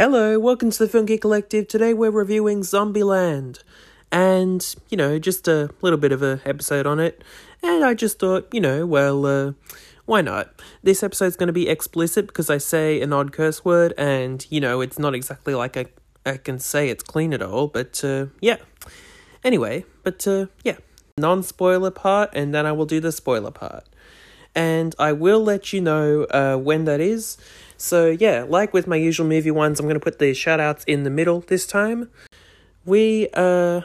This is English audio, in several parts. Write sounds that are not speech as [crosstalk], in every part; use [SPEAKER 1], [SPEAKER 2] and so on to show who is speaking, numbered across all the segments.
[SPEAKER 1] Hello, welcome to the Funky Collective. Today we're reviewing Zombieland. And, you know, just a little bit of a episode on it. And I just thought, you know, well, uh, why not? This episode's going to be explicit because I say an odd curse word, and, you know, it's not exactly like I, I can say it's clean at all, but, uh, yeah. Anyway, but, uh, yeah. Non spoiler part, and then I will do the spoiler part. And I will let you know, uh, when that is. So, yeah, like with my usual movie ones, I'm going to put the shout outs in the middle this time. We, uh,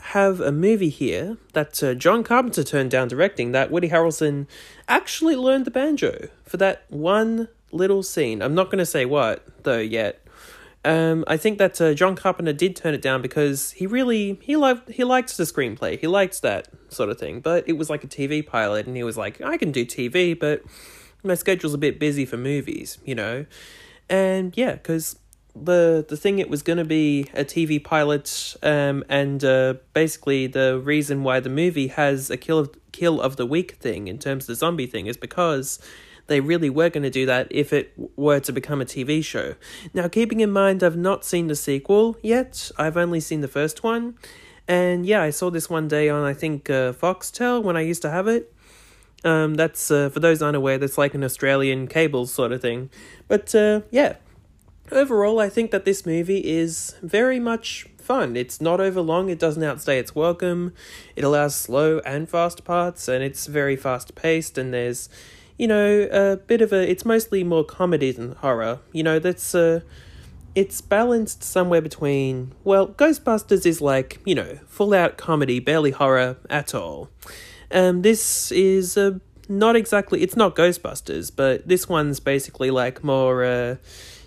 [SPEAKER 1] have a movie here that uh, John Carpenter turned down directing that Woody Harrelson actually learned the banjo for that one little scene. I'm not going to say what, though, yet. Um, I think that uh, John Carpenter did turn it down because he really he loved he liked the screenplay. He liked that sort of thing, but it was like a TV pilot, and he was like, I can do TV, but my schedule's a bit busy for movies, you know. And yeah, because the the thing it was going to be a TV pilot, um, and uh, basically the reason why the movie has a kill of, kill of the week thing in terms of the zombie thing is because they really were going to do that if it were to become a TV show. Now, keeping in mind, I've not seen the sequel yet. I've only seen the first one, and yeah, I saw this one day on I think uh, Foxtel when I used to have it. Um, that's uh, for those unaware. That's like an Australian cable sort of thing. But uh, yeah, overall, I think that this movie is very much fun. It's not over long, it doesn't outstay its welcome, it allows slow and fast parts, and it's very fast paced, and there's, you know, a bit of a. It's mostly more comedy than horror. You know, that's. Uh, it's balanced somewhere between. Well, Ghostbusters is like, you know, full out comedy, barely horror at all. Um, this is uh, not exactly. It's not Ghostbusters, but this one's basically like more. Uh,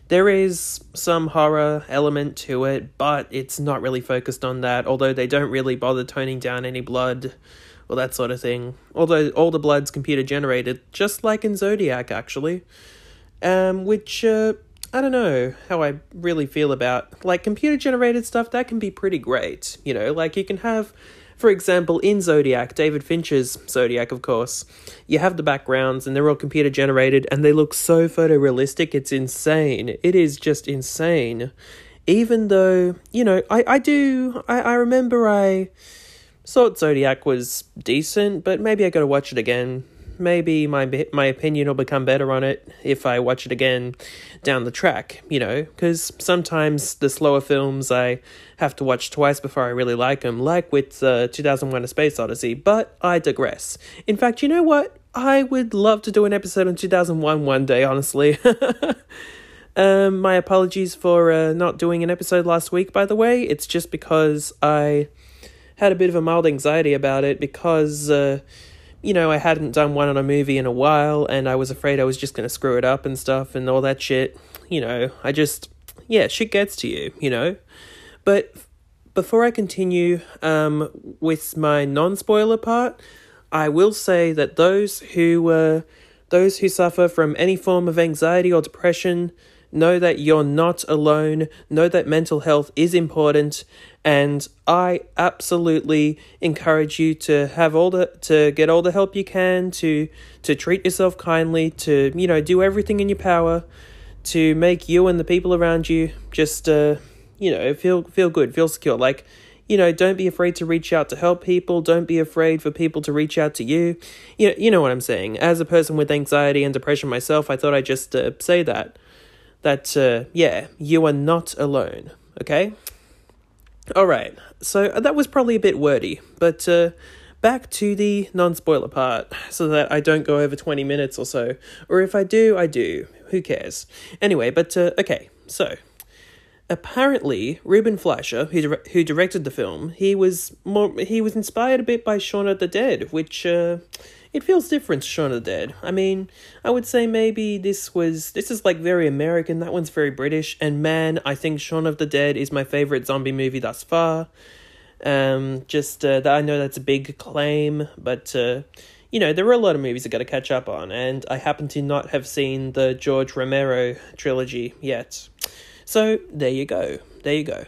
[SPEAKER 1] there is some horror element to it, but it's not really focused on that, although they don't really bother toning down any blood or that sort of thing. Although all the blood's computer generated, just like in Zodiac, actually. Um, which, uh, I don't know how I really feel about. Like, computer generated stuff, that can be pretty great. You know, like you can have for example, in Zodiac, David Fincher's Zodiac, of course, you have the backgrounds and they're all computer generated and they look so photorealistic, it's insane. It is just insane. Even though, you know, I, I do, I, I remember I thought Zodiac was decent, but maybe I gotta watch it again maybe my my opinion will become better on it if I watch it again down the track, you know, because sometimes the slower films I have to watch twice before I really like them, like with uh, 2001 A Space Odyssey, but I digress. In fact, you know what? I would love to do an episode on 2001 one day, honestly. [laughs] um, my apologies for uh, not doing an episode last week, by the way. It's just because I had a bit of a mild anxiety about it because. Uh, you know, I hadn't done one on a movie in a while and I was afraid I was just going to screw it up and stuff and all that shit. You know, I just, yeah, shit gets to you, you know? But before I continue um, with my non spoiler part, I will say that those who, uh, those who suffer from any form of anxiety or depression, Know that you're not alone. Know that mental health is important. And I absolutely encourage you to have all the to get all the help you can to to treat yourself kindly, to you know do everything in your power to make you and the people around you just uh you know feel feel good, feel secure. Like you know, don't be afraid to reach out to help people. Don't be afraid for people to reach out to you. You know, you know what I'm saying. As a person with anxiety and depression myself, I thought I'd just uh, say that that, uh, yeah, you are not alone, okay? Alright, so uh, that was probably a bit wordy, but uh, back to the non spoiler part so that I don't go over 20 minutes or so. Or if I do, I do. Who cares? Anyway, but uh, okay, so apparently Ruben Fleischer, who who directed the film, he was more he was inspired a bit by Shaun of the Dead, which uh, it feels different Shaun of the Dead. I mean, I would say maybe this was this is like very American, that one's very British, and man, I think Shaun of the Dead is my favorite zombie movie thus far. Um, just uh, that I know that's a big claim, but uh, you know there are a lot of movies I got to catch up on, and I happen to not have seen the George Romero trilogy yet. So there you go, there you go.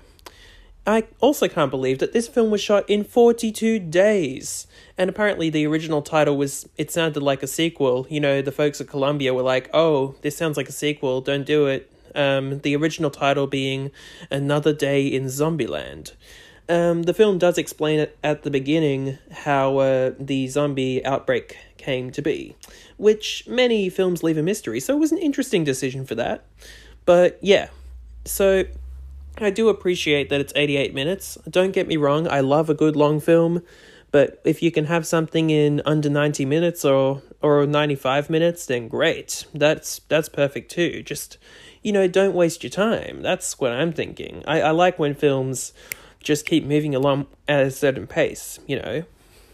[SPEAKER 1] I also can't believe that this film was shot in 42 days. And apparently, the original title was, it sounded like a sequel. You know, the folks at Columbia were like, oh, this sounds like a sequel, don't do it. um, the original title being Another Day in Zombieland. Um, the film does explain it at the beginning how uh, the zombie outbreak came to be, which many films leave a mystery, so it was an interesting decision for that. But yeah, so I do appreciate that it's 88 minutes. Don't get me wrong, I love a good long film, but if you can have something in under 90 minutes or or 95 minutes, then great. That's that's perfect too. Just you know, don't waste your time. That's what I'm thinking. I, I like when films just keep moving along at a certain pace, you know.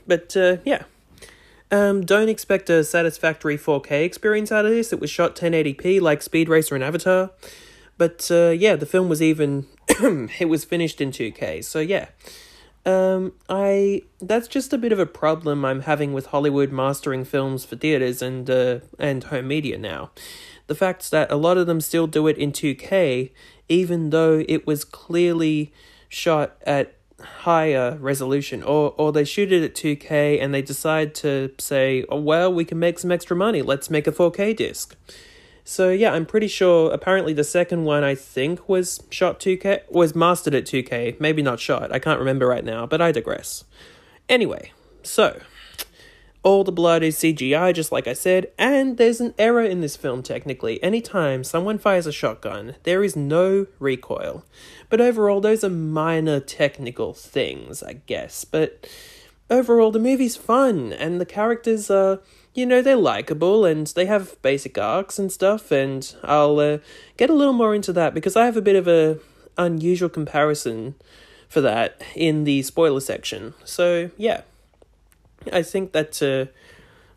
[SPEAKER 1] But uh, yeah. Um, don't expect a satisfactory 4K experience out of this. It was shot 1080p like Speed Racer and Avatar. But uh, yeah, the film was even [coughs] it was finished in 2K. So yeah. Um, I that's just a bit of a problem I'm having with Hollywood mastering films for theaters and uh, and home media now. The fact that a lot of them still do it in 2K, even though it was clearly shot at higher resolution, or or they shoot it at 2K and they decide to say, oh, well, we can make some extra money. Let's make a 4K disc. So yeah, I'm pretty sure. Apparently, the second one I think was shot 2K, was mastered at 2K. Maybe not shot. I can't remember right now, but I digress. Anyway, so all the blood is CGI, just like I said, and there's an error in this film technically. Anytime someone fires a shotgun, there is no recoil. But overall, those are minor technical things, I guess. But overall, the movie's fun, and the characters are you know, they're likable and they have basic arcs and stuff, and I'll uh, get a little more into that because I have a bit of a unusual comparison for that in the spoiler section. So, yeah. I think that uh,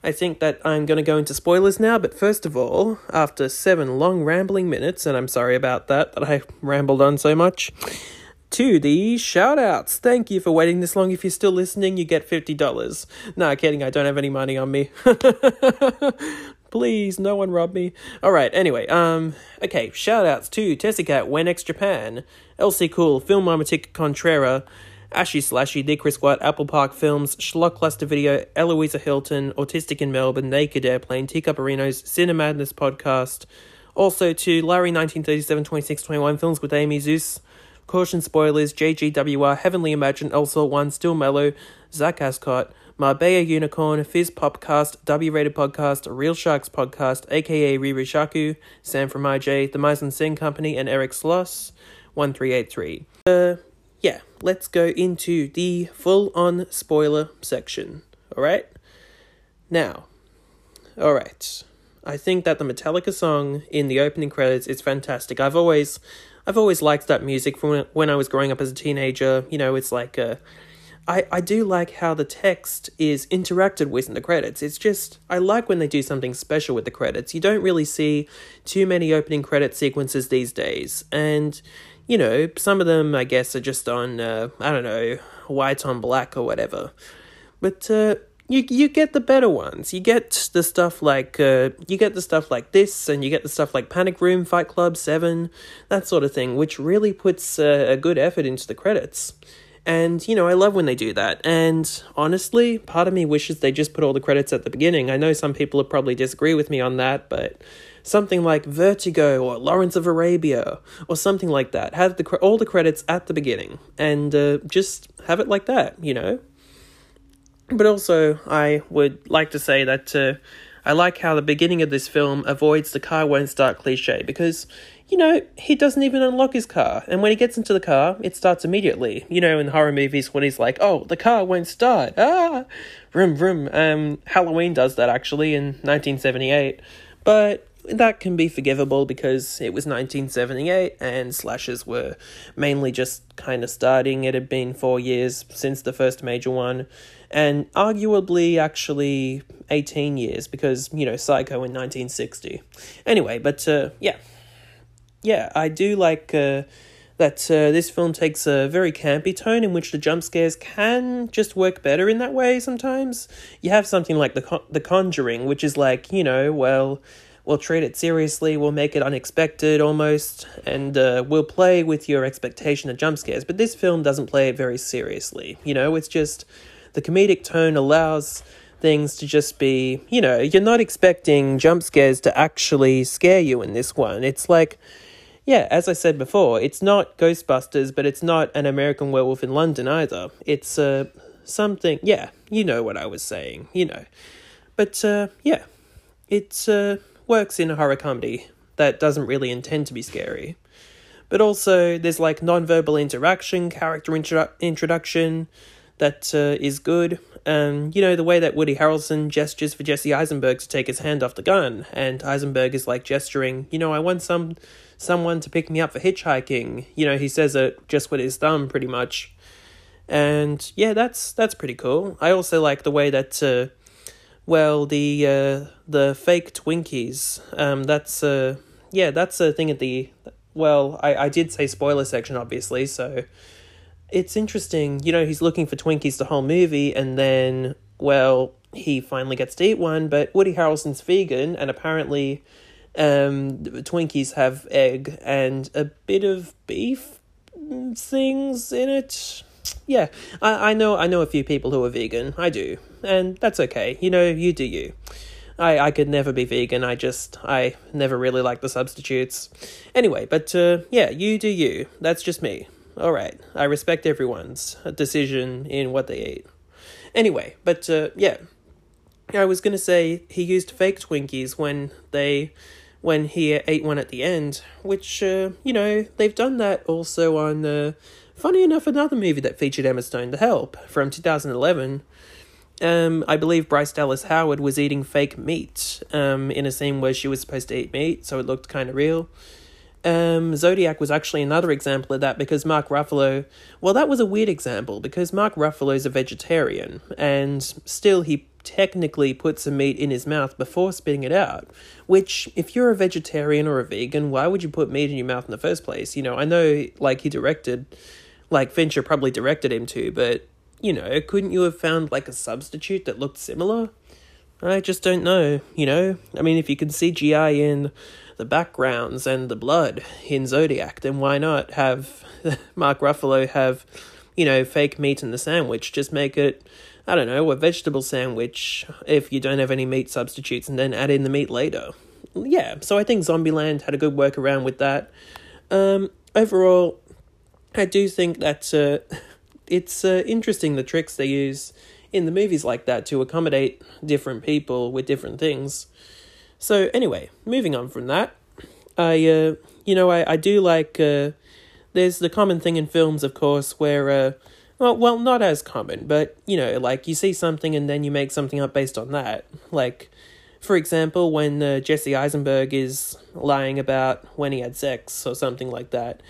[SPEAKER 1] I think that I'm going to go into spoilers now, but first of all, after 7 long rambling minutes, and I'm sorry about that that I rambled on so much to the shoutouts. Thank you for waiting this long. If you're still listening, you get $50. Nah, kidding, I don't have any money on me. [laughs] Please, no one rob me. Alright, anyway, um, okay, shoutouts to Tessicat, Wenex Japan, LC Cool, Filmarmatic Contrera, Ashy Slashy, Dick Chris White, Apple Park Films, Schlock Cluster Video, Eloisa Hilton, Autistic in Melbourne, Naked Airplane, Teacup Arenos, Cinemadness Podcast, also to Larry 1937 26 21 Films with Amy Zeus, Caution spoilers, JGWR, Heavenly Imagine, Also One, Still Mellow, Zach Ascot, Marbella Unicorn, Fizz Popcast, W Rated Podcast, Real Sharks Podcast, aka Riru Shaku, Sam from IJ, The Mice and Sing Company, and Eric Sloss, 1383. Uh, yeah, let's go into the full on spoiler section. Alright? Now, alright. I think that the Metallica song in the opening credits is fantastic. I've always I've always liked that music from when I was growing up as a teenager. You know, it's like uh, I I do like how the text is interacted with in the credits. It's just I like when they do something special with the credits. You don't really see too many opening credit sequences these days, and you know some of them I guess are just on uh, I don't know white on black or whatever. But uh, you you get the better ones. You get the stuff like uh, you get the stuff like this, and you get the stuff like Panic Room, Fight Club, Seven, that sort of thing, which really puts uh, a good effort into the credits. And you know, I love when they do that. And honestly, part of me wishes they just put all the credits at the beginning. I know some people would probably disagree with me on that, but something like Vertigo or Lawrence of Arabia or something like that have the all the credits at the beginning, and uh, just have it like that. You know. But also, I would like to say that uh, I like how the beginning of this film avoids the car won't start cliche because, you know, he doesn't even unlock his car. And when he gets into the car, it starts immediately. You know, in horror movies when he's like, oh, the car won't start. Ah! Vroom, vroom. Um, Halloween does that actually in 1978. But that can be forgivable because it was 1978 and slashes were mainly just kind of starting. It had been four years since the first major one and arguably actually 18 years because, you know, Psycho in 1960. Anyway, but uh, yeah. Yeah, I do like uh, that uh, this film takes a very campy tone in which the jump scares can just work better in that way sometimes. You have something like The, Con- the Conjuring, which is like, you know, well, we'll treat it seriously, we'll make it unexpected almost, and uh, we'll play with your expectation of jump scares. But this film doesn't play it very seriously. You know, it's just the comedic tone allows things to just be, you know, you're not expecting jump scares to actually scare you in this one. It's like yeah, as I said before, it's not Ghostbusters, but it's not an American Werewolf in London either. It's uh, something. Yeah, you know what I was saying. You know, but uh, yeah, it's. uh, works in a horror comedy that doesn't really intend to be scary. But also, there's like non-verbal interaction, character intro- introduction that uh, is good. Um, you know, the way that Woody Harrelson gestures for Jesse Eisenberg to take his hand off the gun, and Eisenberg is like gesturing, you know, I want some someone to pick me up for hitchhiking. You know, he says it just with his thumb pretty much. And yeah, that's that's pretty cool. I also like the way that uh, well, the uh, the fake Twinkies. Um, that's uh, yeah, that's a thing at the well, I, I did say spoiler section obviously, so it's interesting. You know, he's looking for Twinkies the whole movie, and then, well, he finally gets to eat one, but Woody Harrelson's vegan, and apparently, um, Twinkies have egg and a bit of beef things in it. Yeah, I, I know I know a few people who are vegan. I do, and that's okay. You know, you do you. I, I could never be vegan. I just, I never really like the substitutes. Anyway, but uh, yeah, you do you. That's just me. All right. I respect everyone's decision in what they eat. Anyway, but uh, yeah. I was going to say he used fake Twinkies when they when he ate one at the end, which uh, you know, they've done that also on uh, funny enough another movie that featured Emma Stone, The Help from 2011 um, I believe Bryce Dallas Howard was eating fake meat um, in a scene where she was supposed to eat meat, so it looked kind of real. Um, Zodiac was actually another example of that because Mark Ruffalo, well, that was a weird example because Mark Ruffalo is a vegetarian and still he technically put some meat in his mouth before spitting it out. Which, if you're a vegetarian or a vegan, why would you put meat in your mouth in the first place? You know, I know, like, he directed, like, Fincher probably directed him to, but you know, couldn't you have found like a substitute that looked similar? I just don't know, you know? I mean, if you can CGI in the backgrounds and the blood in Zodiac, then why not have [laughs] Mark Ruffalo have, you know, fake meat in the sandwich? Just make it, I don't know, a vegetable sandwich if you don't have any meat substitutes and then add in the meat later. Yeah, so I think Zombieland had a good workaround with that. Um, overall, I do think that uh, [laughs] it's uh, interesting the tricks they use in the movies like that to accommodate different people with different things. So anyway, moving on from that, I uh, you know I I do like uh, there's the common thing in films, of course, where uh, well well not as common, but you know like you see something and then you make something up based on that, like. For example, when uh, Jesse Eisenberg is lying about when he had sex or something like that,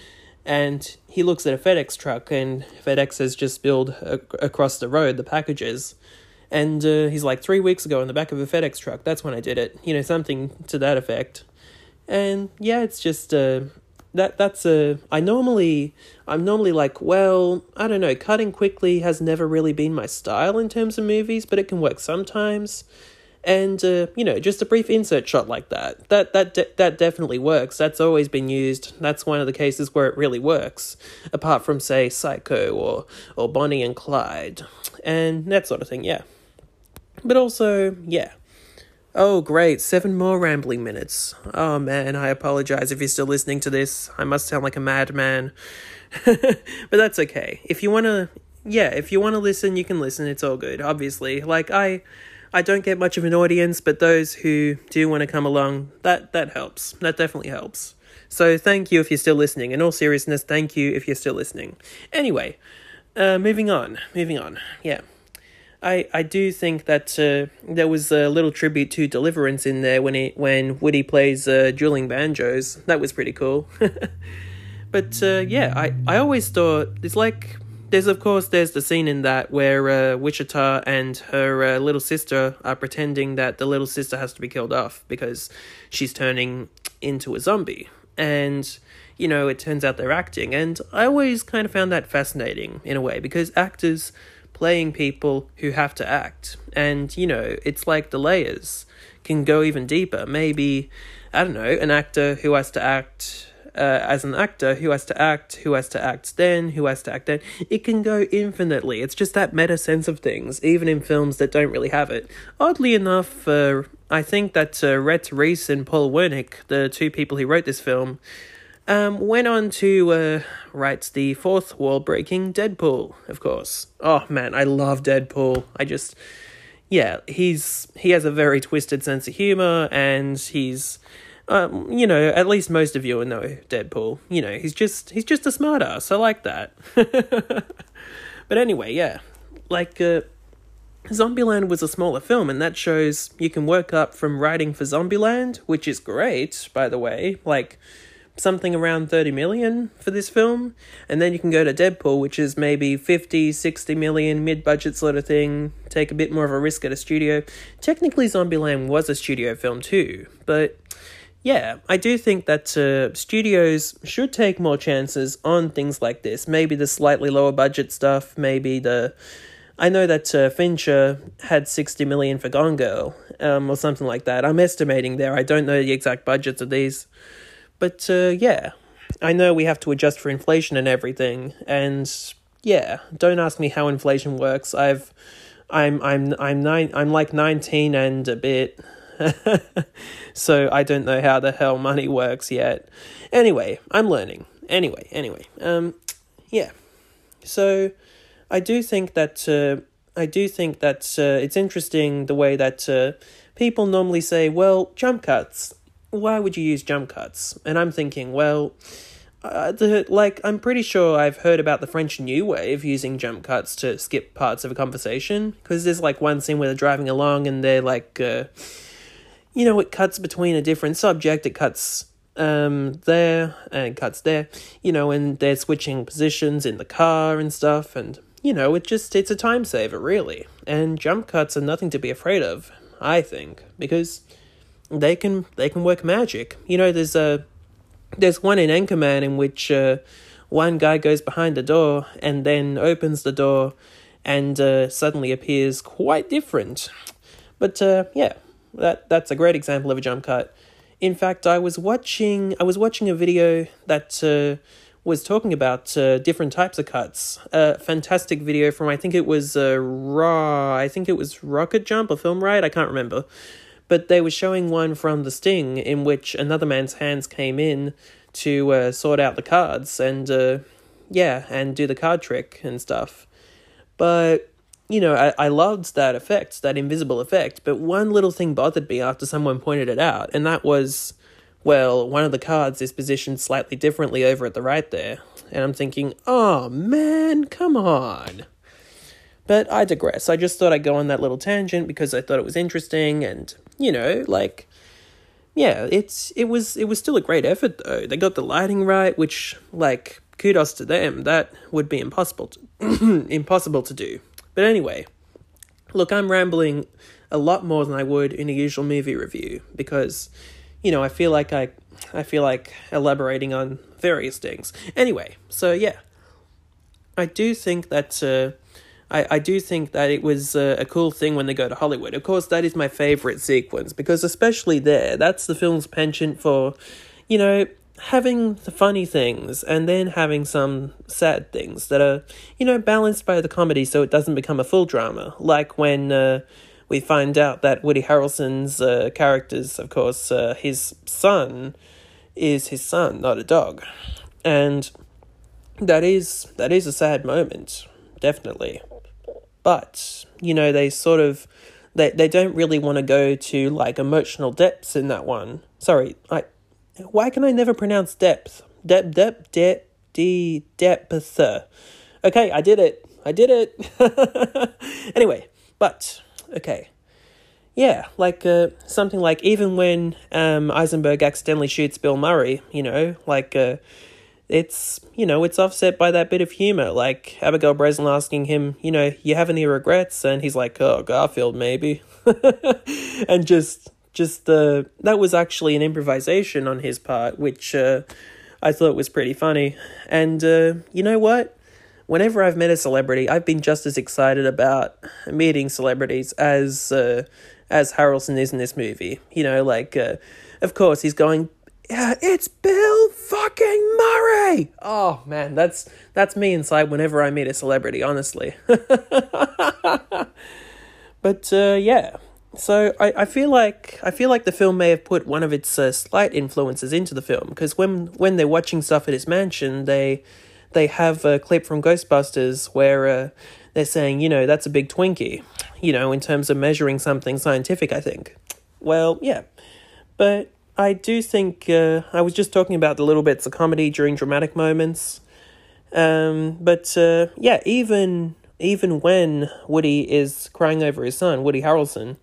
[SPEAKER 1] and he looks at a FedEx truck, and FedEx has just spilled across the road the packages. And uh, he's like, three weeks ago in the back of a FedEx truck, that's when I did it. You know, something to that effect. And yeah, it's just, uh, that that's a I normally I'm normally like well I don't know cutting quickly has never really been my style in terms of movies but it can work sometimes and uh, you know just a brief insert shot like that. That that de- that definitely works. That's always been used. That's one of the cases where it really works apart from say psycho or or bonnie and clyde and that sort of thing yeah. But also yeah. Oh great. Seven more rambling minutes. Oh man i apologize if you're still listening to this. I must sound like a madman. [laughs] But that's okay. If you want to yeah if you want to listen you can listen. It's all good obviously. Like i I don't get much of an audience, but those who do want to come along, that that helps. That definitely helps. So thank you if you're still listening. In all seriousness, thank you if you're still listening. Anyway, uh, moving on. Moving on. Yeah. I, I do think that uh, there was a little tribute to Deliverance in there when he when Woody plays uh, dueling banjos. That was pretty cool. [laughs] but uh, yeah, I, I always thought it's like there's of course there's the scene in that where uh, Wichita and her uh, little sister are pretending that the little sister has to be killed off because she's turning into a zombie, and you know it turns out they're acting, and I always kind of found that fascinating in a way because actors playing people who have to act, and you know it's like the layers can go even deeper. Maybe I don't know an actor who has to act uh, as an actor who has to act, who has to act then, who has to act then. It can go infinitely. It's just that meta sense of things, even in films that don't really have it. Oddly enough, uh, I think that uh, Rhett Reese and Paul Wernick, the two people who wrote this film, um, went on to uh, write the fourth wall breaking Deadpool, of course. Oh man, I love Deadpool. I just, yeah, he's he has a very twisted sense of humor, and he's, um, you know, at least most of you will know Deadpool. You know, he's just he's just a smartass. I like that. [laughs] but anyway, yeah, like uh, Zombieland was a smaller film, and that shows you can work up from writing for Zombieland, which is great, by the way. Like something around 30 million for this film and then you can go to deadpool which is maybe 50 60 million mid-budget sort of thing take a bit more of a risk at a studio technically zombieland was a studio film too but yeah i do think that uh, studios should take more chances on things like this maybe the slightly lower budget stuff maybe the I know that uh, Fincher had 60 million for Gone Girl, um, or something like that. I'm estimating there. I don't know the exact budgets of these. But uh, yeah, I know we have to adjust for inflation and everything, and yeah, don't ask me how inflation works. I've, I'm, I'm, I'm nine, I'm like nineteen and a bit, [laughs] so I don't know how the hell money works yet. Anyway, I'm learning. Anyway, anyway, um, yeah. So, I do think that uh, I do think that uh, it's interesting the way that uh, people normally say, well, jump cuts why would you use jump cuts? And I'm thinking, well, uh, the like I'm pretty sure I've heard about the French New Wave using jump cuts to skip parts of a conversation because there's like one scene where they're driving along and they're like, uh, you know, it cuts between a different subject. It cuts um there and cuts there, you know, and they're switching positions in the car and stuff, and you know, it just it's a time saver really. And jump cuts are nothing to be afraid of, I think, because they can they can work magic. You know, there's a there's one in Anchorman in which uh, one guy goes behind the door and then opens the door and uh, suddenly appears quite different. But uh, yeah, that that's a great example of a jump cut. In fact, I was watching I was watching a video that uh, was talking about uh, different types of cuts. A fantastic video from I think it was uh, Raw. I think it was Rocket Jump or Film Riot. I can't remember but they were showing one from The Sting in which another man's hands came in to uh, sort out the cards and, uh, yeah, and do the card trick and stuff. But, you know, I, I loved that effect, that invisible effect, but one little thing bothered me after someone pointed it out, and that was, well, one of the cards is positioned slightly differently over at the right there. And I'm thinking, oh man, come on. But I digress. I just thought I'd go on that little tangent because I thought it was interesting and you know, like yeah, it's it was it was still a great effort though. They got the lighting right, which like kudos to them. That would be impossible to [clears throat] impossible to do. But anyway, look, I'm rambling a lot more than I would in a usual movie review because you know, I feel like I I feel like elaborating on various things. Anyway, so yeah. I do think that uh, I, I do think that it was a, a cool thing when they go to Hollywood. Of course, that is my favorite sequence because, especially there, that's the film's penchant for, you know, having the funny things and then having some sad things that are, you know, balanced by the comedy so it doesn't become a full drama. Like when uh, we find out that Woody Harrelson's uh, characters, of course, uh, his son is his son, not a dog. And that is that is a sad moment, definitely. But, you know, they sort of they they don't really want to go to like emotional depths in that one. Sorry, I why can I never pronounce depth? Depth depth depth de depth. Okay, I did it. I did it. [laughs] anyway, but okay. Yeah, like uh, something like even when um, Eisenberg accidentally shoots Bill Murray, you know, like uh, it's you know it's offset by that bit of humor like abigail breslin asking him you know you have any regrets and he's like oh garfield maybe [laughs] and just just uh, that was actually an improvisation on his part which uh, i thought was pretty funny and uh, you know what whenever i've met a celebrity i've been just as excited about meeting celebrities as uh, as harrelson is in this movie you know like uh, of course he's going yeah, it's Bill fucking Murray. Oh man, that's that's me inside whenever I meet a celebrity, honestly. [laughs] but uh, yeah, so I, I feel like I feel like the film may have put one of its uh, slight influences into the film because when when they're watching stuff at his mansion, they they have a clip from Ghostbusters where uh, they're saying, you know, that's a big Twinkie, you know, in terms of measuring something scientific. I think. Well, yeah, but I do think uh, I was just talking about the little bits of comedy during dramatic moments. Um, but uh, yeah, even even when Woody is crying over his son, Woody Harrelson,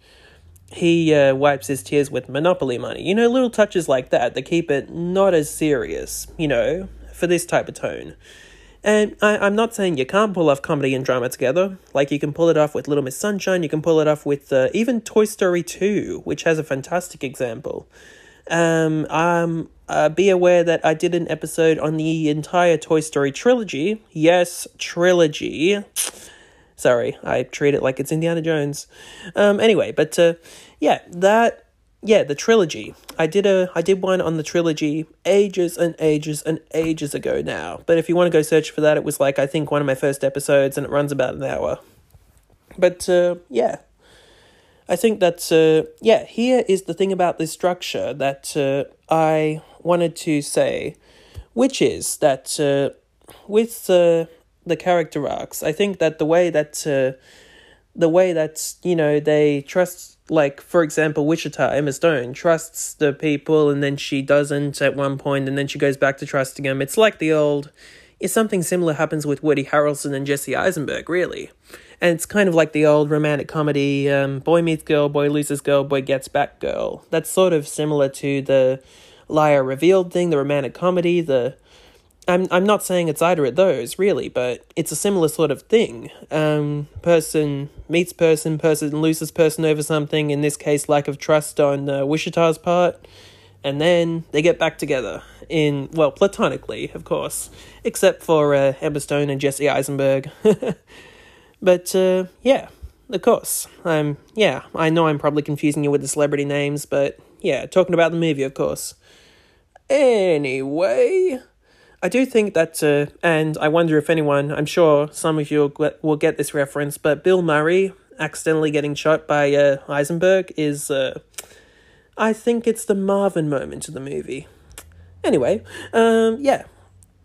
[SPEAKER 1] he uh, wipes his tears with Monopoly money. You know, little touches like that that keep it not as serious. You know, for this type of tone. And I, I'm not saying you can't pull off comedy and drama together. Like, you can pull it off with Little Miss Sunshine, you can pull it off with uh, even Toy Story 2, which has a fantastic example. Um, um, uh, be aware that I did an episode on the entire Toy Story trilogy. Yes, trilogy. Sorry, I treat it like it's Indiana Jones. Um, anyway, but uh, yeah, that yeah, the trilogy. I did a I did one on the trilogy ages and ages and ages ago now. But if you want to go search for that, it was like I think one of my first episodes, and it runs about an hour. But uh, yeah, I think that uh, yeah, here is the thing about this structure that uh, I wanted to say, which is that uh, with uh, the character arcs, I think that the way that uh, the way that you know they trust, like for example, Wichita Emma Stone trusts the people, and then she doesn't at one point, and then she goes back to trusting them. It's like the old. If something similar happens with Woody Harrelson and Jesse Eisenberg, really. And it's kind of like the old romantic comedy um, boy meets girl, boy loses girl, boy gets back girl. That's sort of similar to the liar revealed thing, the romantic comedy, the. I'm I'm not saying it's either of those really, but it's a similar sort of thing. Um, person meets person, person loses person over something. In this case, lack of trust on uh, Wichita's part, and then they get back together in well, platonically, of course, except for uh, Emma Stone and Jesse Eisenberg. [laughs] But uh, yeah, of course. Um, yeah, I know I'm probably confusing you with the celebrity names, but yeah, talking about the movie, of course. Anyway, I do think that, uh, and I wonder if anyone, I'm sure some of you will get this reference, but Bill Murray accidentally getting shot by uh, Eisenberg is, uh, I think it's the Marvin moment of the movie. Anyway, um, yeah,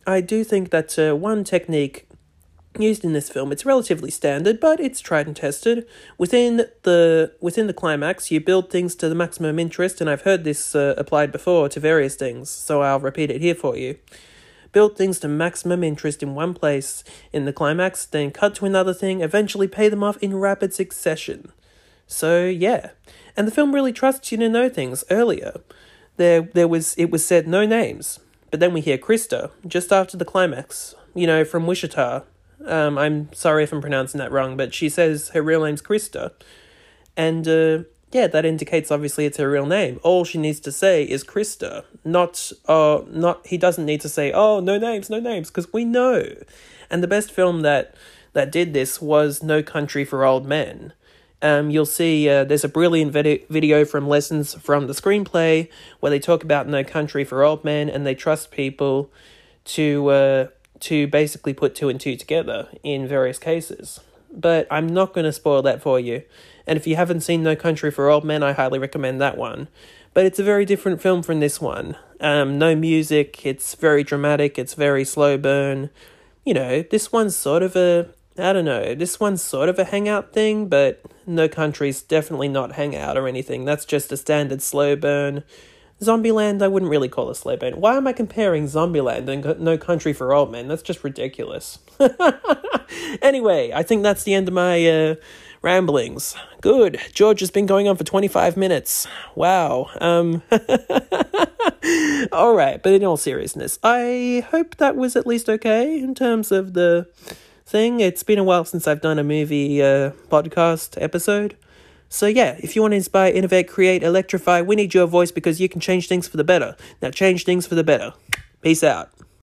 [SPEAKER 1] I do think that uh, one technique used in this film. It's relatively standard, but it's tried and tested. Within the within the climax, you build things to the maximum interest, and I've heard this uh, applied before to various things, so I'll repeat it here for you. Build things to maximum interest in one place in the climax, then cut to another thing, eventually pay them off in rapid succession. So yeah, and the film really trusts you to know things earlier. There, there was it was said no names, but then we hear Krista just after the climax. You know, from Wichita, um, I'm sorry if I'm pronouncing that wrong, but she says her real name's Krista. And uh, yeah, that indicates obviously it's her real name. All she needs to say is Krista. Not uh not he doesn't need to say, "Oh, no names, no names," because we know. And the best film that that did this was No Country for Old Men. Um, you'll see uh, there's a brilliant vid- video from Lessons from the Screenplay where they talk about No Country for Old Men and they trust people to uh, to basically put two and two together in various cases. But I'm not going to spoil that for you. And if you haven't seen No Country for Old Men, I highly recommend that one. But it's a very different film from this one. Um, no music, it's very dramatic, it's very slow burn. You know, this one's sort of a I don't know, this one's sort of a hangout thing, but No Country's definitely not hangout or anything. That's just a standard slow burn Zombieland, I wouldn't really call a slow burn. Why am I comparing Zombieland and No Country for Old Men? That's just ridiculous. [laughs] anyway, I think that's the end of my uh, ramblings. Good. George has been going on for 25 minutes. Wow. Um [laughs] All right, but in all seriousness, I hope that was at least okay in terms of the thing. It's been a while since I've done a movie uh, podcast episode. So yeah, if you want to inspire, innovate, create, electrify, we need your voice because you can change things for the better. Now change things for the better. Peace out.